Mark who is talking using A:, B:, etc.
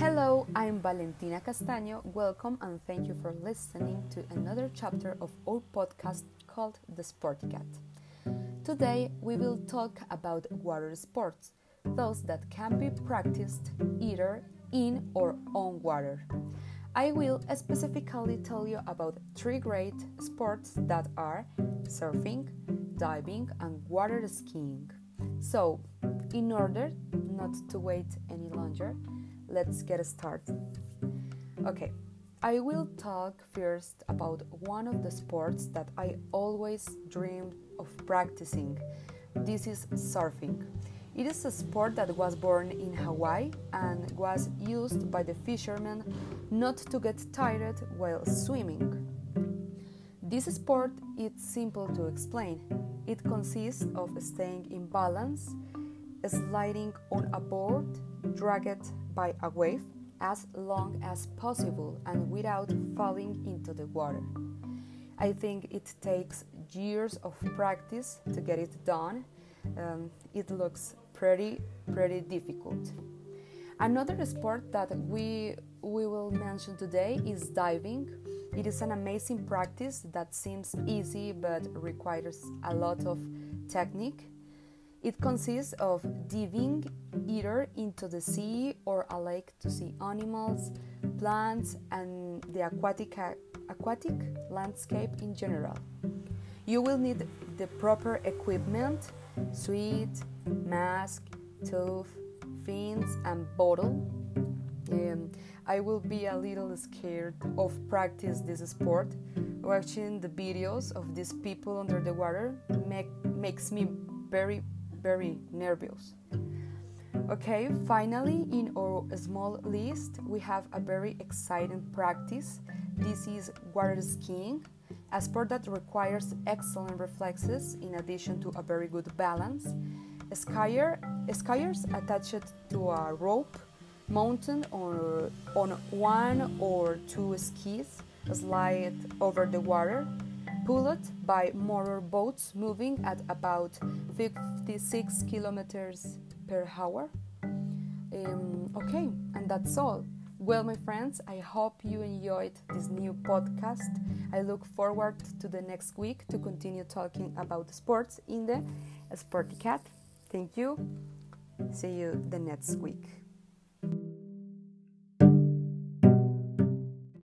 A: Hello, I'm Valentina Castaño. Welcome and thank you for listening to another chapter of our podcast called The Sporty Cat. Today we will talk about water sports, those that can be practiced either in or on water. I will specifically tell you about three great sports that are surfing, diving, and water skiing. So, in order not to wait any longer, let's get started. Okay, I will talk first about one of the sports that I always dreamed of practicing. This is surfing. It is a sport that was born in Hawaii and was used by the fishermen not to get tired while swimming. This sport is simple to explain. It consists of staying in balance, sliding on a board, dragged by a wave as long as possible and without falling into the water. I think it takes years of practice to get it done. Um, it looks pretty, pretty difficult. Another sport that we, we will mention today is diving. It is an amazing practice that seems easy but requires a lot of technique it consists of diving either into the sea or a lake to see animals, plants, and the aquatic, aquatic landscape in general. You will need the proper equipment suit, mask, tube, fins, and bottle. Um, I will be a little scared of practice this sport. Watching the videos of these people under the water make, makes me very very nervous. Okay, finally, in our small list, we have a very exciting practice. This is water skiing, a sport that requires excellent reflexes in addition to a very good balance. Skier, skiers attached to a rope mounted on, on one or two skis slide over the water pulled by motor boats moving at about 56 kilometers per hour. Um, okay, and that's all. Well, my friends, I hope you enjoyed this new podcast. I look forward to the next week to continue talking about sports in the Sporty Cat. Thank you. See you the next week.